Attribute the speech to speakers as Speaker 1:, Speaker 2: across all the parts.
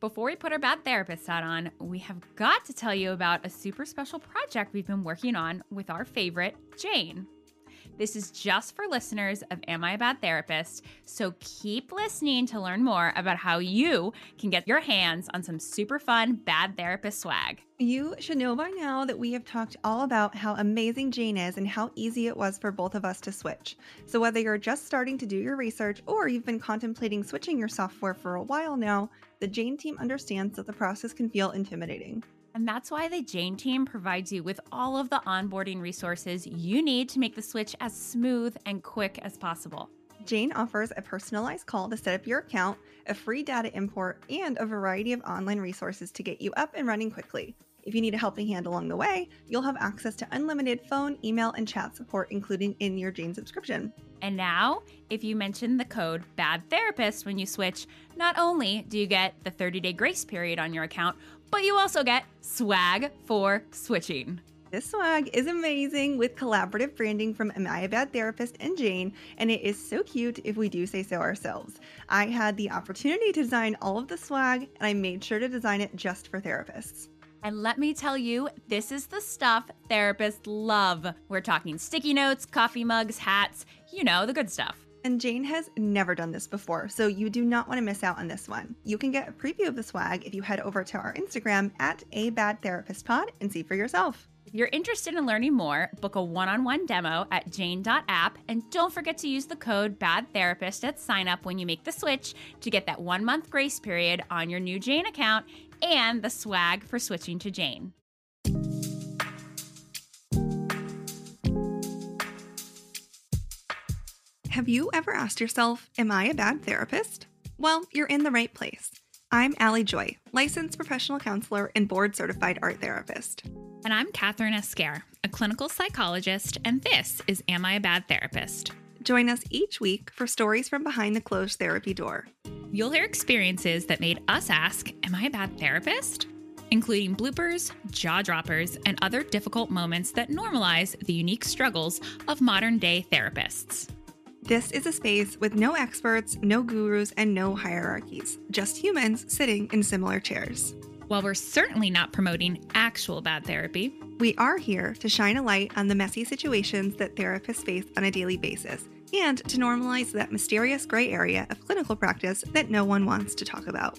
Speaker 1: Before we put our bad therapist hat on, we have got to tell you about a super special project we've been working on with our favorite, Jane. This is just for listeners of Am I a Bad Therapist? So keep listening to learn more about how you can get your hands on some super fun bad therapist swag.
Speaker 2: You should know by now that we have talked all about how amazing Jane is and how easy it was for both of us to switch. So, whether you're just starting to do your research or you've been contemplating switching your software for a while now, the Jane team understands that the process can feel intimidating.
Speaker 1: And that's why the Jane team provides you with all of the onboarding resources you need to make the switch as smooth and quick as possible.
Speaker 2: Jane offers a personalized call to set up your account, a free data import, and a variety of online resources to get you up and running quickly. If you need a helping hand along the way, you'll have access to unlimited phone, email, and chat support, including in your Jane subscription.
Speaker 1: And now, if you mention the code BAD THERAPIST when you switch, not only do you get the 30 day grace period on your account, but you also get swag for switching.
Speaker 2: This swag is amazing with collaborative branding from Am I a Bad Therapist and Jane, and it is so cute if we do say so ourselves. I had the opportunity to design all of the swag, and I made sure to design it just for therapists.
Speaker 1: And let me tell you, this is the stuff therapists love. We're talking sticky notes, coffee mugs, hats, you know, the good stuff.
Speaker 2: And Jane has never done this before, so you do not want to miss out on this one. You can get a preview of the swag if you head over to our Instagram at a bad therapist pod and see for yourself.
Speaker 1: If you're interested in learning more, book a one on one demo at jane.app and don't forget to use the code BADTherapist at sign up when you make the switch to get that one month grace period on your new Jane account and the swag for switching to Jane.
Speaker 2: Have you ever asked yourself, Am I a bad therapist? Well, you're in the right place. I'm Allie Joy, licensed professional counselor and board certified art therapist.
Speaker 1: And I'm Kathryn Esquer, a clinical psychologist, and this is Am I a Bad Therapist?
Speaker 2: Join us each week for stories from behind the closed therapy door.
Speaker 1: You'll hear experiences that made us ask, Am I a bad therapist? Including bloopers, jaw droppers, and other difficult moments that normalize the unique struggles of modern day therapists.
Speaker 2: This is a space with no experts, no gurus, and no hierarchies, just humans sitting in similar chairs.
Speaker 1: While we're certainly not promoting actual bad therapy,
Speaker 2: we are here to shine a light on the messy situations that therapists face on a daily basis and to normalize that mysterious gray area of clinical practice that no one wants to talk about.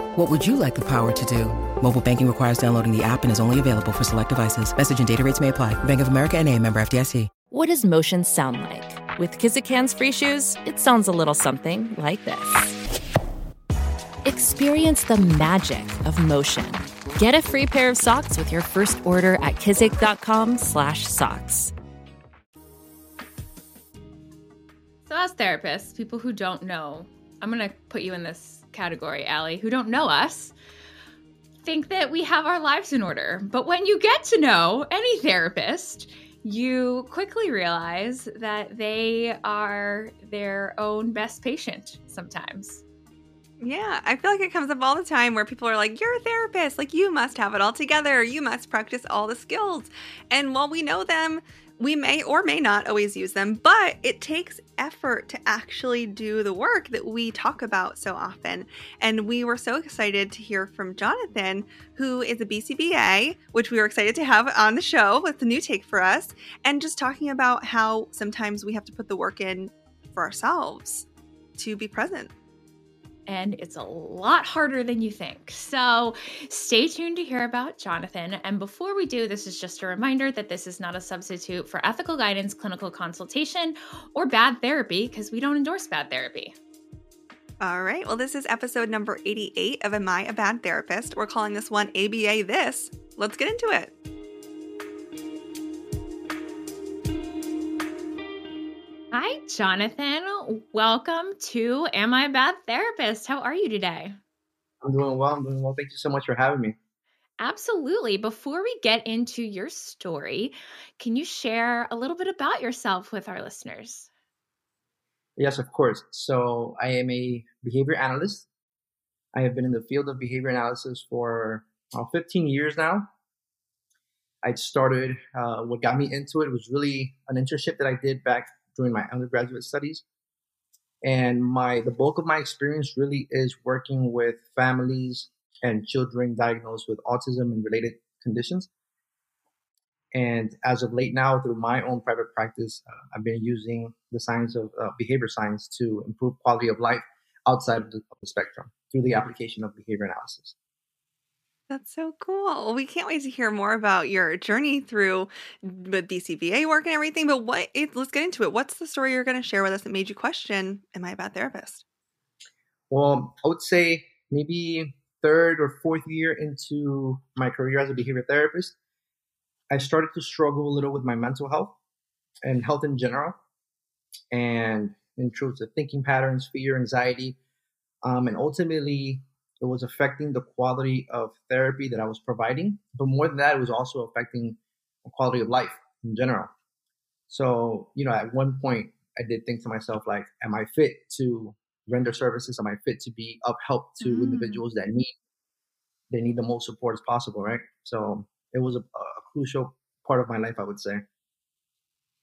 Speaker 3: What would you like the power to do? Mobile banking requires downloading the app and is only available for select devices. Message and data rates may apply. Bank of America and a member FDIC.
Speaker 4: What does motion sound like? With Kizikans free shoes, it sounds a little something like this. Experience the magic of motion. Get a free pair of socks with your first order at kizik.com slash socks.
Speaker 1: So as therapists, people who don't know, I'm going to put you in this category, Allie, who don't know us, think that we have our lives in order. But when you get to know any therapist, you quickly realize that they are their own best patient sometimes.
Speaker 2: Yeah, I feel like it comes up all the time where people are like, You're a therapist. Like, you must have it all together. You must practice all the skills. And while we know them, we may or may not always use them, but it takes effort to actually do the work that we talk about so often. And we were so excited to hear from Jonathan, who is a BCBA, which we were excited to have on the show with the new take for us, and just talking about how sometimes we have to put the work in for ourselves to be present.
Speaker 1: And it's a lot harder than you think. So stay tuned to hear about Jonathan. And before we do, this is just a reminder that this is not a substitute for ethical guidance, clinical consultation, or bad therapy, because we don't endorse bad therapy.
Speaker 2: All right. Well, this is episode number 88 of Am I a Bad Therapist? We're calling this one ABA This. Let's get into it.
Speaker 1: Hi, Jonathan. Welcome to Am I a Bad Therapist? How are you today?
Speaker 5: I'm doing well. I'm doing well. Thank you so much for having me.
Speaker 1: Absolutely. Before we get into your story, can you share a little bit about yourself with our listeners?
Speaker 5: Yes, of course. So, I am a behavior analyst. I have been in the field of behavior analysis for uh, 15 years now. I started, uh, what got me into it was really an internship that I did back during my undergraduate studies. And my the bulk of my experience really is working with families and children diagnosed with autism and related conditions. And as of late now, through my own private practice, uh, I've been using the science of uh, behavior science to improve quality of life outside of the, of the spectrum through the application of behavior analysis.
Speaker 2: That's so cool. We can't wait to hear more about your journey through the BCBA work and everything. But what? Let's get into it. What's the story you're going to share with us that made you question, "Am I a bad therapist?"
Speaker 5: Well, I would say maybe third or fourth year into my career as a behavior therapist, I started to struggle a little with my mental health and health in general, and in terms of thinking patterns, fear, anxiety, um, and ultimately it was affecting the quality of therapy that I was providing. But more than that, it was also affecting the quality of life in general. So, you know, at one point, I did think to myself, like, am I fit to render services? Am I fit to be of help to mm. individuals that need they need the most support as possible, right? So it was a, a crucial part of my life, I would say.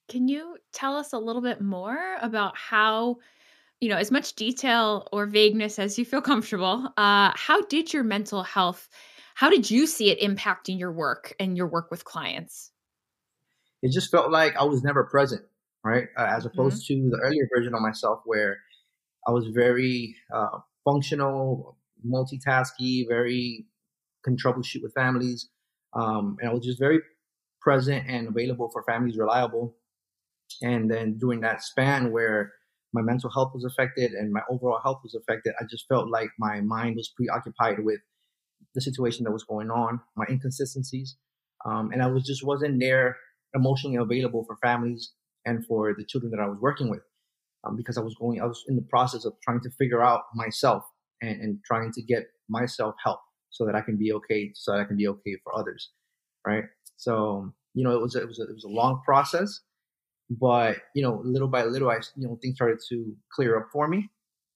Speaker 1: Can you tell us a little bit more about how you know, as much detail or vagueness as you feel comfortable. Uh, how did your mental health, how did you see it impacting your work and your work with clients?
Speaker 5: It just felt like I was never present, right? Uh, as opposed mm-hmm. to the earlier version of myself where I was very uh, functional, multitasky, very can troubleshoot with families. Um, and I was just very present and available for families, reliable. And then during that span where my mental health was affected and my overall health was affected. I just felt like my mind was preoccupied with the situation that was going on, my inconsistencies, um, and I was just wasn't there emotionally available for families and for the children that I was working with um, because I was going, I was in the process of trying to figure out myself and, and trying to get myself help so that I can be okay, so that I can be okay for others, right? So you know, it was it was a, it was a long process but you know, little by little, I you know things started to clear up for me,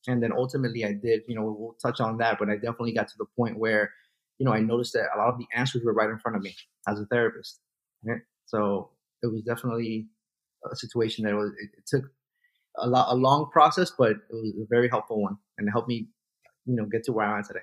Speaker 5: and then ultimately I did. You know, we'll touch on that, but I definitely got to the point where you know I noticed that a lot of the answers were right in front of me as a therapist. Right? So it was definitely a situation that was it, it took a lot a long process, but it was a very helpful one, and it helped me you know get to where I am today.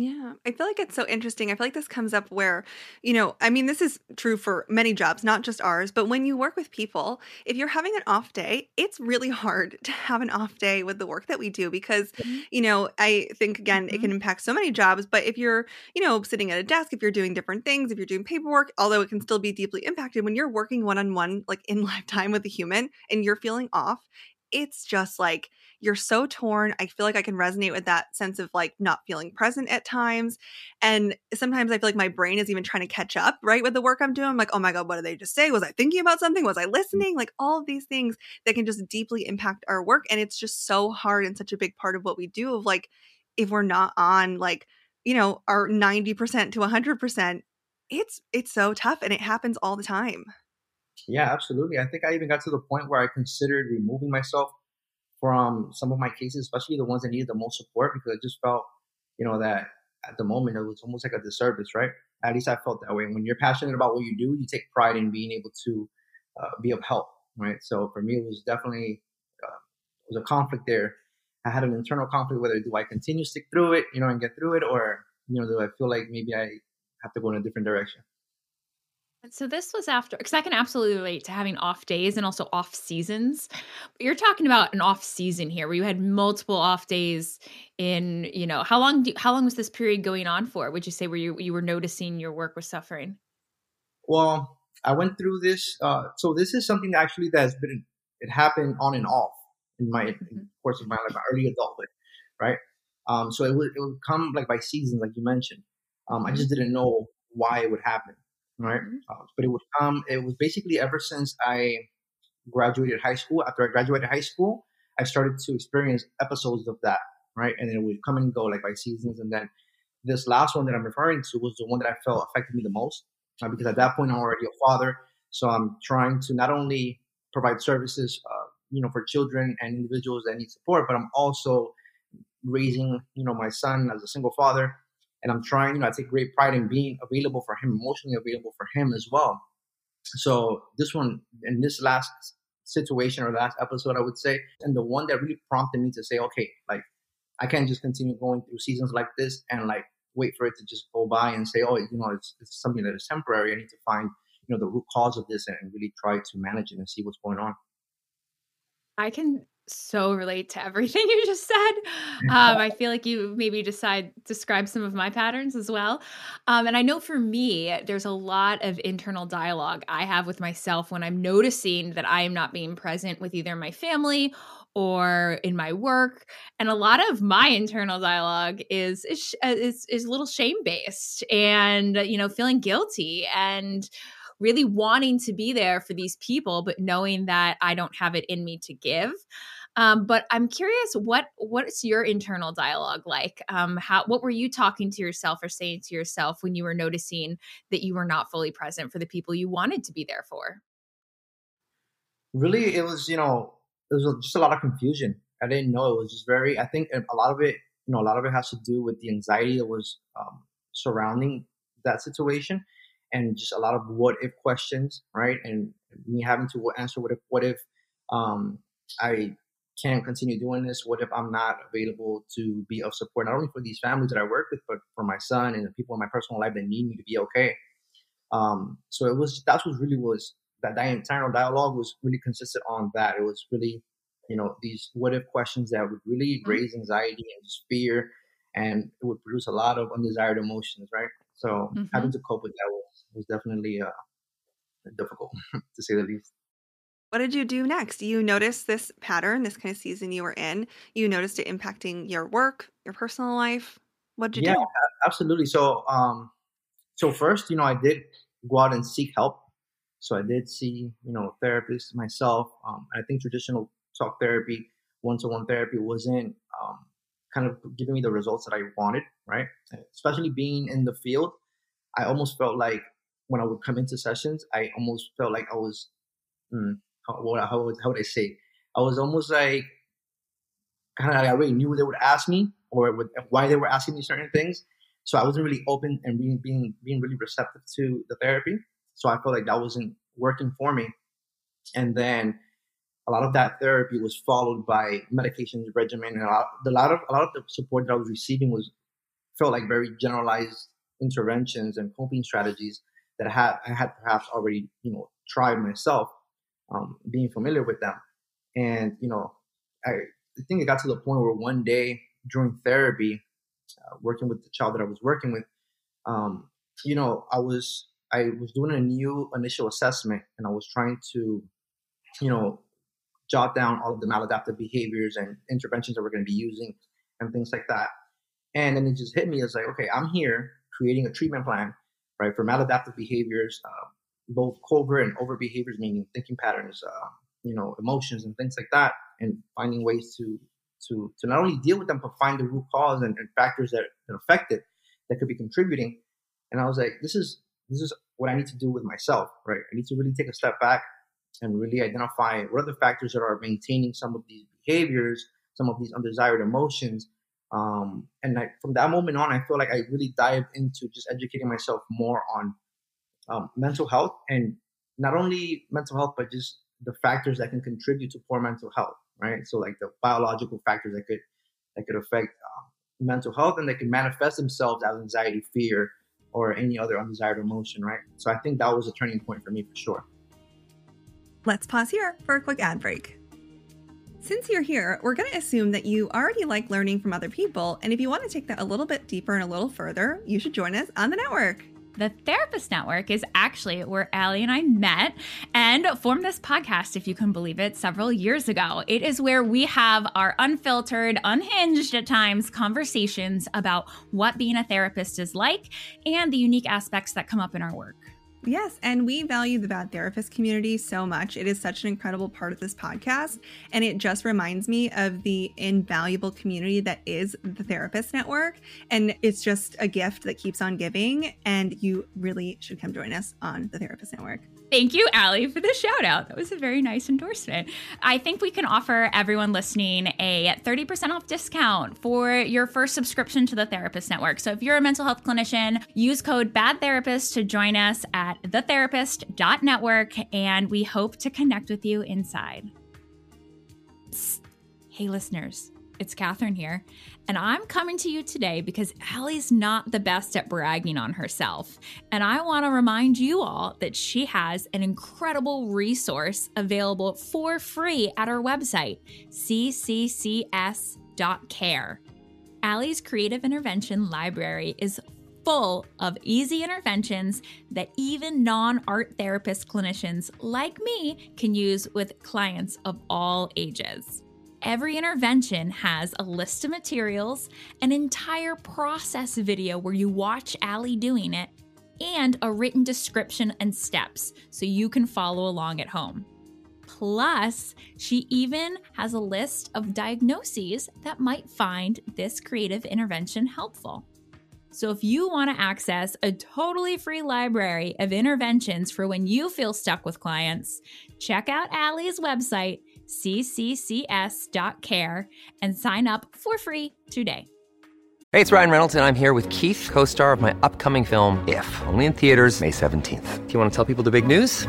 Speaker 2: Yeah, I feel like it's so interesting. I feel like this comes up where, you know, I mean, this is true for many jobs, not just ours, but when you work with people, if you're having an off day, it's really hard to have an off day with the work that we do because, mm-hmm. you know, I think again, mm-hmm. it can impact so many jobs. But if you're, you know, sitting at a desk, if you're doing different things, if you're doing paperwork, although it can still be deeply impacted, when you're working one on one, like in lifetime with a human and you're feeling off, it's just like, you're so torn. I feel like I can resonate with that sense of like not feeling present at times. And sometimes I feel like my brain is even trying to catch up, right, with the work I'm doing. I'm like, oh my God, what did they just say? Was I thinking about something? Was I listening? Like all of these things that can just deeply impact our work. And it's just so hard and such a big part of what we do of like, if we're not on like, you know, our 90% to 100%, it's it's so tough and it happens all the time.
Speaker 5: Yeah, absolutely. I think I even got to the point where I considered removing myself from some of my cases, especially the ones that needed the most support, because I just felt, you know, that at the moment it was almost like a disservice, right? At least I felt that way. When you're passionate about what you do, you take pride in being able to uh, be of help, right? So for me, it was definitely uh, it was a conflict there. I had an internal conflict whether do I continue stick through it, you know, and get through it, or you know, do I feel like maybe I have to go in a different direction?
Speaker 1: So this was after because I can absolutely relate to having off days and also off seasons. But you're talking about an off season here where you had multiple off days in, you know, how long do how long was this period going on for? Would you say where you you were noticing your work was suffering?
Speaker 5: Well, I went through this uh so this is something actually that's been it happened on and off in my mm-hmm. in course of my life, my early adulthood, right? Um so it would it would come like by seasons like you mentioned. Um I just mm-hmm. didn't know why it would happen right? Mm-hmm. Uh, but it would come. It was basically ever since I graduated high school. After I graduated high school, I started to experience episodes of that, right? And it would come and go like by seasons. And then this last one that I'm referring to was the one that I felt affected me the most uh, because at that point I'm already a father, so I'm trying to not only provide services, uh, you know, for children and individuals that need support, but I'm also raising, you know, my son as a single father and I'm trying, you know, I take great pride in being available for him, emotionally available for him as well. So this one, in this last situation or last episode, I would say, and the one that really prompted me to say, okay, like I can't just continue going through seasons like this and like wait for it to just go by and say, oh, you know, it's, it's something that is temporary. I need to find, you know, the root cause of this and really try to manage it and see what's going on.
Speaker 1: I can so relate to everything you just said. Um, I feel like you maybe decide describe some of my patterns as well. Um, and I know for me, there's a lot of internal dialogue I have with myself when I'm noticing that I am not being present with either my family or in my work and a lot of my internal dialogue is is is, is a little shame based and you know feeling guilty and really wanting to be there for these people but knowing that I don't have it in me to give um, but I'm curious, what what's your internal dialogue like? Um, how what were you talking to yourself or saying to yourself when you were noticing that you were not fully present for the people you wanted to be there for?
Speaker 5: Really, it was you know it was just a lot of confusion. I didn't know it was just very. I think a lot of it, you know, a lot of it has to do with the anxiety that was um, surrounding that situation, and just a lot of what if questions, right? And me having to answer what if what if um, I can't continue doing this? What if I'm not available to be of support, not only for these families that I work with, but for my son and the people in my personal life that need me to be okay? Um, so it was, that's what really was, that, that internal dialogue was really consistent on that. It was really, you know, these what if questions that would really mm-hmm. raise anxiety and just fear, and it would produce a lot of undesired emotions, right? So mm-hmm. having to cope with that was, was definitely uh, difficult, to say the least.
Speaker 2: What did you do next? You noticed this pattern, this kind of season you were in. You noticed it impacting your work, your personal life. What did you do?
Speaker 5: yeah,
Speaker 2: do?
Speaker 5: absolutely. So, um, so first, you know, I did go out and seek help. So I did see, you know, therapists myself. Um, I think traditional talk therapy, one-to-one therapy, wasn't um, kind of giving me the results that I wanted. Right, especially being in the field, I almost felt like when I would come into sessions, I almost felt like I was mm, how would, how would I say? I was almost like kind of like I already knew they would ask me or would, why they were asking me certain things. So I wasn't really open and being being being really receptive to the therapy. So I felt like that wasn't working for me. And then a lot of that therapy was followed by medication regimen, and a lot, a lot of a lot of the support that I was receiving was felt like very generalized interventions and coping strategies that I had I had perhaps already you know tried myself um, being familiar with them. And, you know, I, I think it got to the point where one day during therapy, uh, working with the child that I was working with, um, you know, I was I was doing a new initial assessment, and I was trying to, you know, jot down all of the maladaptive behaviors and interventions that we're going to be using, and things like that. And then it just hit me as like, okay, I'm here creating a treatment plan, right, for maladaptive behaviors, uh, both covert and overt behaviors, meaning thinking patterns, uh, you know, emotions and things like that, and finding ways to to to not only deal with them but find the root cause and, and factors that, that affect it that could be contributing. And I was like, this is this is what I need to do with myself, right? I need to really take a step back and really identify what are the factors that are maintaining some of these behaviors, some of these undesired emotions. Um, and I, from that moment on, I feel like I really dived into just educating myself more on um, mental health and not only mental health, but just the factors that can contribute to poor mental health, right? So like the biological factors that could that could affect um, mental health and they can manifest themselves as anxiety, fear, or any other undesired emotion, right? So I think that was a turning point for me for sure.
Speaker 2: Let's pause here for a quick ad break. Since you're here, we're going to assume that you already like learning from other people, and if you want to take that a little bit deeper and a little further, you should join us on the network.
Speaker 1: The Therapist Network is actually where Allie and I met and formed this podcast, if you can believe it, several years ago. It is where we have our unfiltered, unhinged at times conversations about what being a therapist is like and the unique aspects that come up in our work.
Speaker 2: Yes, and we value the bad therapist community so much. It is such an incredible part of this podcast. And it just reminds me of the invaluable community that is the Therapist Network. And it's just a gift that keeps on giving. And you really should come join us on the Therapist Network.
Speaker 1: Thank you, Allie, for the shout out. That was a very nice endorsement. I think we can offer everyone listening a 30% off discount for your first subscription to the Therapist Network. So if you're a mental health clinician, use code BADTherapist to join us at thetherapist.network, and we hope to connect with you inside. Psst. Hey, listeners. It's Kathryn here, and I'm coming to you today because Allie's not the best at bragging on herself. And I want to remind you all that she has an incredible resource available for free at our website, cccs.care. Allie's Creative Intervention Library is full of easy interventions that even non art therapist clinicians like me can use with clients of all ages. Every intervention has a list of materials, an entire process video where you watch Allie doing it, and a written description and steps so you can follow along at home. Plus, she even has a list of diagnoses that might find this creative intervention helpful. So, if you want to access a totally free library of interventions for when you feel stuck with clients, check out Allie's website cccs.care, and sign up for free today.
Speaker 6: Hey, it's Ryan Reynolds, and I'm here with Keith, co star of my upcoming film, If, only in theaters, May 17th. Do you want to tell people the big news?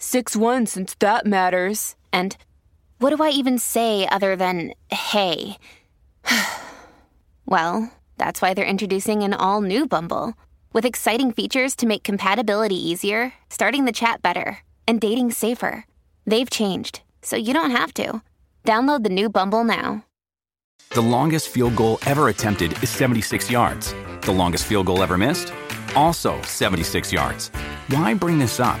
Speaker 7: 6 1 since that matters. And what do I even say other than hey? well, that's why they're introducing an all new Bumble with exciting features to make compatibility easier, starting the chat better, and dating safer. They've changed, so you don't have to. Download the new Bumble now.
Speaker 8: The longest field goal ever attempted is 76 yards. The longest field goal ever missed? Also 76 yards. Why bring this up?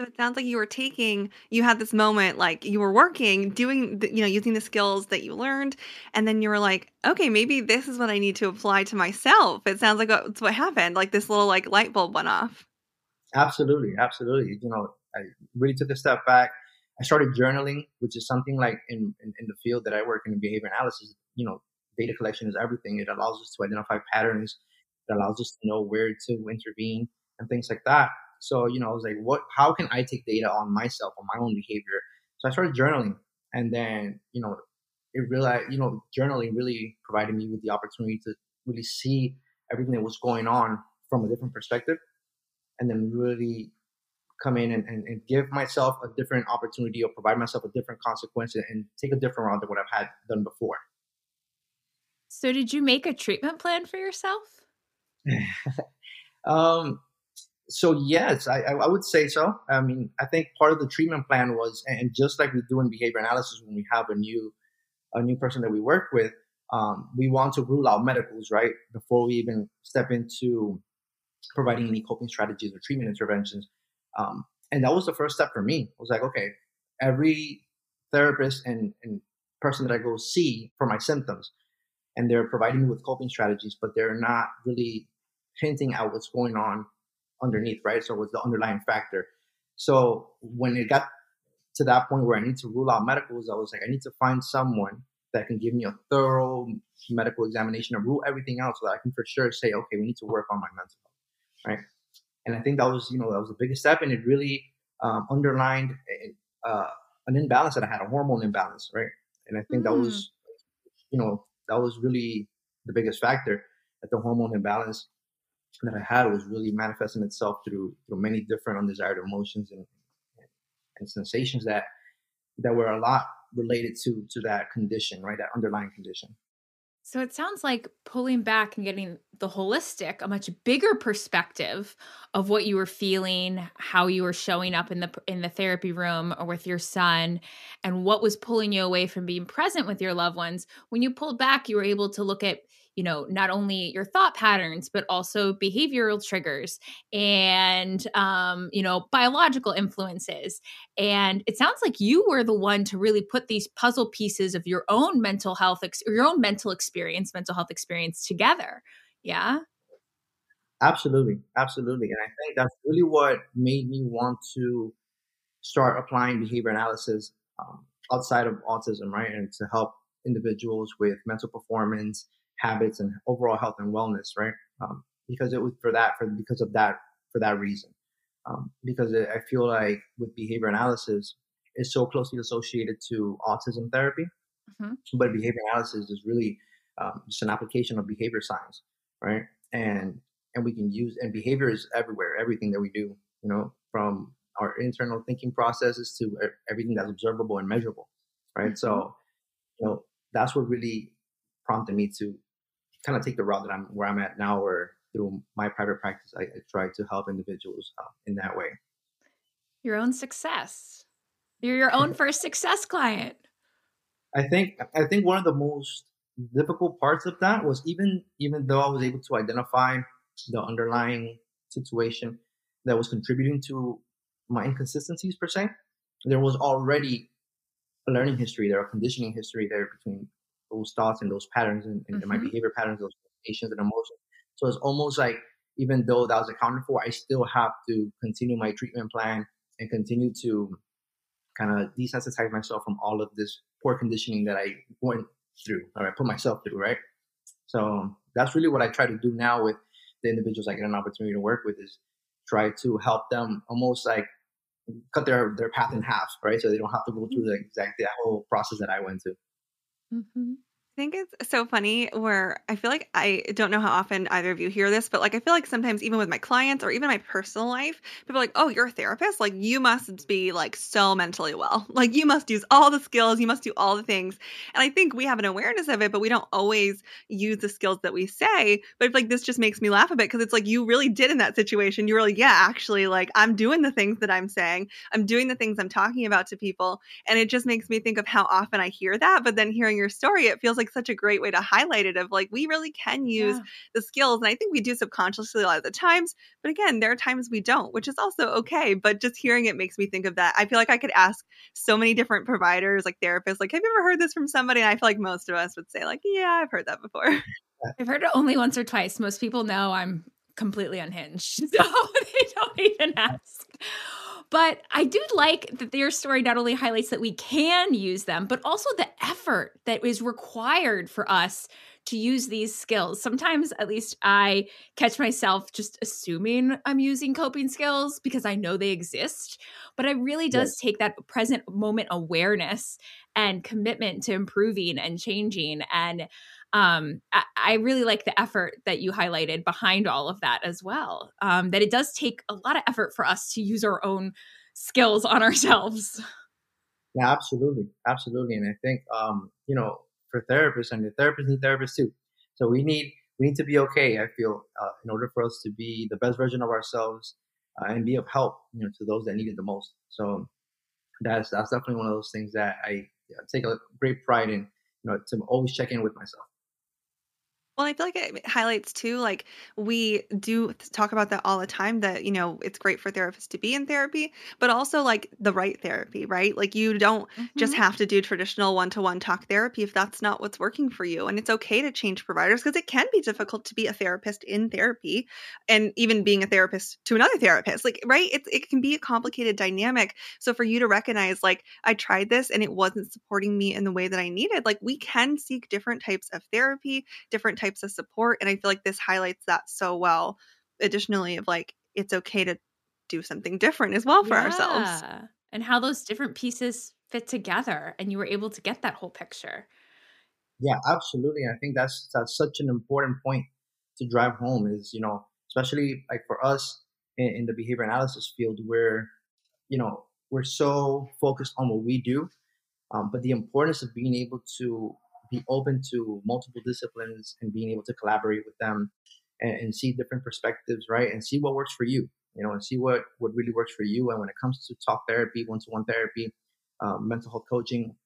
Speaker 2: It sounds like you were taking, you had this moment like you were working, doing, the, you know, using the skills that you learned. And then you were like, okay, maybe this is what I need to apply to myself. It sounds like uh, that's what happened. Like this little like light bulb went off.
Speaker 5: Absolutely. Absolutely. You know, I really took a step back. I started journaling, which is something like in, in, in the field that I work in behavior analysis, you know, data collection is everything. It allows us to identify patterns. It allows us to know where to intervene and things like that. So, you know, I was like, what, how can I take data on myself, on my own behavior? So I started journaling. And then, you know, it really, you know, journaling really provided me with the opportunity to really see everything that was going on from a different perspective. And then really come in and, and, and give myself a different opportunity or provide myself a different consequence and take a different route than what I've had done before.
Speaker 1: So, did you make a treatment plan for yourself?
Speaker 5: um, so yes, I, I would say so. I mean, I think part of the treatment plan was, and just like we do in behavior analysis when we have a new a new person that we work with, um, we want to rule out medicals right before we even step into providing any coping strategies or treatment interventions. Um, and that was the first step for me. I was like, okay, every therapist and, and person that I go see for my symptoms, and they're providing me with coping strategies, but they're not really hinting at what's going on underneath, right? So what's the underlying factor? So when it got to that point where I need to rule out medicals, I was like, I need to find someone that can give me a thorough medical examination and rule everything out so that I can for sure say, okay, we need to work on my mental health, right? And I think that was, you know, that was the biggest step, and it really um, underlined uh, an imbalance that I had, a hormone imbalance, right? And I think mm. that was, you know, that was really the biggest factor that the hormone imbalance that I had was really manifesting itself through through many different undesired emotions and and sensations that that were a lot related to to that condition, right? That underlying condition.
Speaker 1: So it sounds like pulling back and getting the holistic, a much bigger perspective of what you were feeling, how you were showing up in the in the therapy room or with your son, and what was pulling you away from being present with your loved ones. When you pulled back, you were able to look at you know not only your thought patterns but also behavioral triggers and um, you know biological influences. And it sounds like you were the one to really put these puzzle pieces of your own mental health ex- your own mental experience mental health experience together. Yeah?
Speaker 5: Absolutely. Absolutely. And i think that's really what made me want to start applying behavior analysis um, outside of autism right and to help individuals with mental performance habits and overall health and wellness, right? Um, because it was for that, for because of that, for that reason. Um, because it, I feel like with behavior analysis, it's so closely associated to autism therapy, mm-hmm. but behavior analysis is really um, just an application of behavior science, right? And and we can use and behavior is everywhere, everything that we do, you know, from our internal thinking processes to everything that's observable and measurable, right? Mm-hmm. So, you know, that's what really prompted me to kind of take the route that I'm where I'm at now, where through my private practice, I, I try to help individuals uh, in that way.
Speaker 1: Your own success. You're your own first success client.
Speaker 5: I think I think one of the most difficult parts of that was even even though I was able to identify the underlying situation that was contributing to my inconsistencies per se, there was already a learning history there, a conditioning history there between those thoughts and those patterns and, and mm-hmm. my behavior patterns, those sensations and emotions. So it's almost like even though that was accounted for, I still have to continue my treatment plan and continue to kind of desensitize myself from all of this poor conditioning that I went through or I put myself through, right? So that's really what I try to do now with the individuals I get an opportunity to work with is try to help them almost like cut their, their path in half, right? So they don't have to go through the exact that whole process that I went to.
Speaker 2: Mm-hmm. I think it's so funny where I feel like I don't know how often either of you hear this, but like I feel like sometimes even with my clients or even my personal life, people are like, "Oh, you're a therapist? Like you must be like so mentally well. Like you must use all the skills, you must do all the things." And I think we have an awareness of it, but we don't always use the skills that we say. But like this just makes me laugh a bit because it's like you really did in that situation. You were like, "Yeah, actually like I'm doing the things that I'm saying. I'm doing the things I'm talking about to people." And it just makes me think of how often I hear that, but then hearing your story, it feels like like such a great way to highlight it of like we really can use yeah. the skills and i think we do subconsciously a lot of the times but again there are times we don't which is also okay but just hearing it makes me think of that. I feel like i could ask so many different providers like therapists like have you ever heard this from somebody? And i feel like most of us would say like yeah i've heard that before.
Speaker 1: I've heard it only once or twice. Most people know i'm completely unhinged so they don't even ask but I do like that their story not only highlights that we can use them, but also the effort that is required for us to use these skills. Sometimes, at least, I catch myself just assuming I'm using coping skills because I know they exist. But it really does yes. take that present moment awareness and commitment to improving and changing. And um, I, I, really like the effort that you highlighted behind all of that as well. Um, that it does take a lot of effort for us to use our own skills on ourselves.
Speaker 5: Yeah, absolutely, absolutely. And I think um, you know, for therapists and the therapists need therapists too. So we need we need to be okay. I feel uh, in order for us to be the best version of ourselves uh, and be of help, you know, to those that need it the most. So that's that's definitely one of those things that I take a great pride in. You know, to always check in with myself.
Speaker 2: Well, I feel like it highlights too, like we do talk about that all the time that, you know, it's great for therapists to be in therapy, but also like the right therapy, right? Like you don't just
Speaker 1: Mm-hmm.
Speaker 2: have to do traditional one to one talk therapy if that's not what's working for you. And it's okay to change providers because it can be difficult to be a therapist in therapy and even being a therapist to another therapist. Like, right? It, it can be a complicated dynamic. So for you to recognize, like, I tried this and it wasn't supporting me in the way that I needed, like, we can seek different types of therapy, different types of support. And I feel like this highlights that so well. Additionally, of like, it's okay to do something different as well for ourselves.
Speaker 1: And how those different pieces fit together and you were able to get that whole picture.
Speaker 5: Yeah, absolutely. I think that's that's such an important point to drive home. Is you know, especially like for us in, in the behavior analysis field, where you know we're so focused on what we do, um, but the importance of being able to be open to multiple disciplines and being able to collaborate with them and, and see different perspectives, right? And see what works for you, you know, and see what what really works for you. And when it comes to talk therapy, one to one therapy, um, mental health coaching,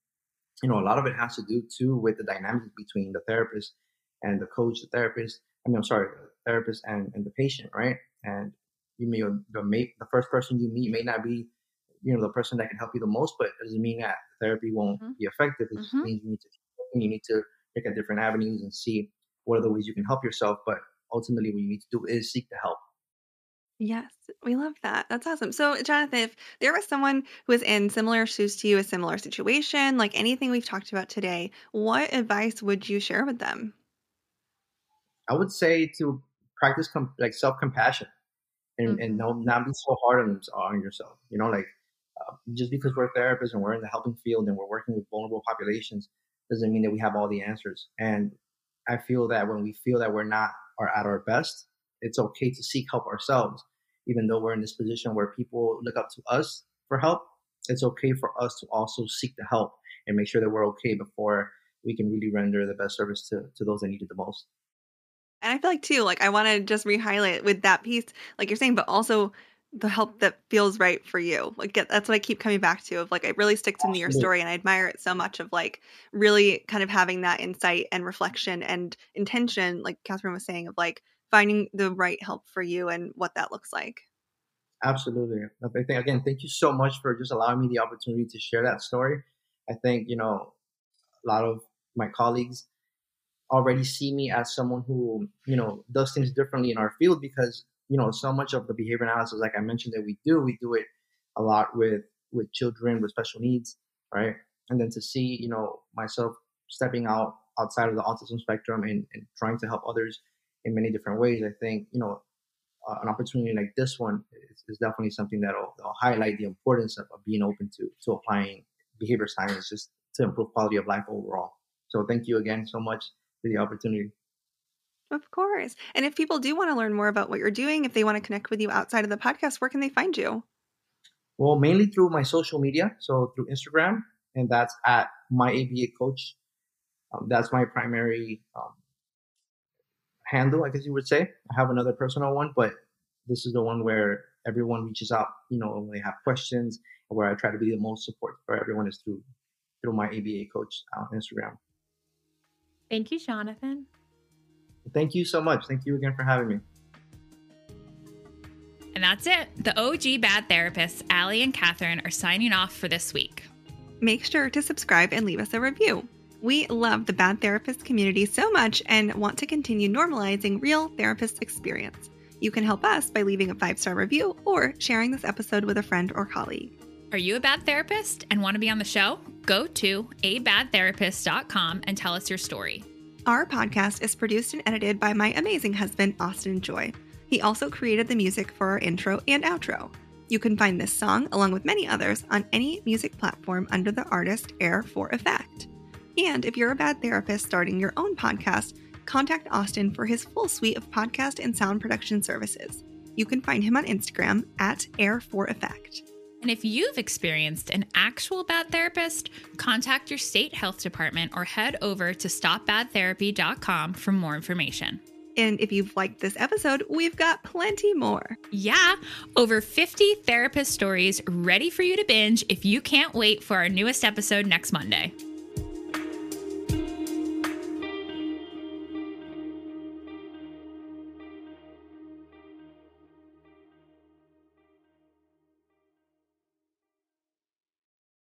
Speaker 5: you know, a lot of it has to do too with the dynamics between the therapist and the coach, the therapist. I mean, I'm sorry, the therapist and, and the patient, right? And you may the may, the first person you meet may not be, you know, the person that can help you the most, but it doesn't mean that therapy won't
Speaker 1: Mhm.
Speaker 5: be effective. It just
Speaker 1: Mhm.
Speaker 5: means you need to you need to look at different avenues and see what are the ways you can help yourself. But ultimately, what you need to do is seek the help.
Speaker 2: Yes, we love that. That's awesome. So, Jonathan, if there was someone who was in similar shoes to you, a similar situation, like anything we've talked about today, what advice would you share with them?
Speaker 5: I would say to practice com- like self compassion and, and no, not be so hard on, on yourself. You know, like uh, just because we're therapists and we're in the helping field and we're working with vulnerable populations doesn't mean that we have all the answers. And I feel that when we feel that we're not are at our best, it's okay to seek help ourselves. Even though we're in this position where people look up to us for help, it's okay for us to also seek the help and make sure that we're okay before we can really render the best service to, to those that need it the most.
Speaker 2: And I feel like, too, like I want to just re-highlight with that piece, like you're saying, but also the help that feels right for you. Like that's what I keep coming back to of like it really sticks into your story and I admire it so much of like really kind of having that insight and reflection and intention, like Kathryn was saying, of like finding the right help for you and what that looks like.
Speaker 5: Absolutely. I think again, thank you so much for just allowing me the opportunity to share that story. I think you know a lot of my colleagues already see me as someone who you know does things differently in our field because you know so much of the behavior analysis, like I mentioned, that we do, we do it a lot with with children with special needs, right? And then to see you know myself stepping out outside of the autism spectrum and, and trying to help others in many different ways, I think you know uh, an opportunity like this one is, is definitely something that'll, that'll highlight the importance of, of being open to to applying behavior science just to improve quality of life overall. So thank you again so much for the opportunity.
Speaker 2: Of course. And if people do want to learn more about what you're doing, if they want to connect with you outside of the podcast, where can they find you?
Speaker 5: Well, mainly through my social media, so through Instagram, and that's at my ABA coach. Um, that's my primary um, handle, I guess you would say. I have another personal one, but this is the one where everyone reaches out, you know, when they have questions, where I try to be the most support for everyone is through through my ABA coach on Instagram.
Speaker 1: Thank you, Jonathan.
Speaker 5: Thank you so much. Thank you again for having me.
Speaker 1: And that's it. The OG Bad Therapists, Allie and Kathryn, are signing off for this week.
Speaker 2: Make sure to subscribe and leave us a review. We love the Bad Therapist community so much and want to continue normalizing real therapist experience. You can help us by leaving a five star review or sharing this episode with a friend or colleague.
Speaker 1: Are you a bad therapist and want to be on the show? Go to abadtherapist.com and tell us your story.
Speaker 2: Our podcast is produced and edited by my amazing husband, Austin Joy. He also created the music for our intro and outro. You can find this song, along with many others, on any music platform under the artist Air for Effect. And if you're a bad therapist starting your own podcast, contact Austin for his full suite of podcast and sound production services. You can find him on Instagram at Air for Effect.
Speaker 1: And if you've experienced an actual bad therapist, contact your state health department or head over to stopbadtherapy.com for more information.
Speaker 2: And if you've liked this episode, we've got plenty more.
Speaker 1: Yeah, over 50 therapist stories ready for you to binge if you can't wait for our newest episode next Monday.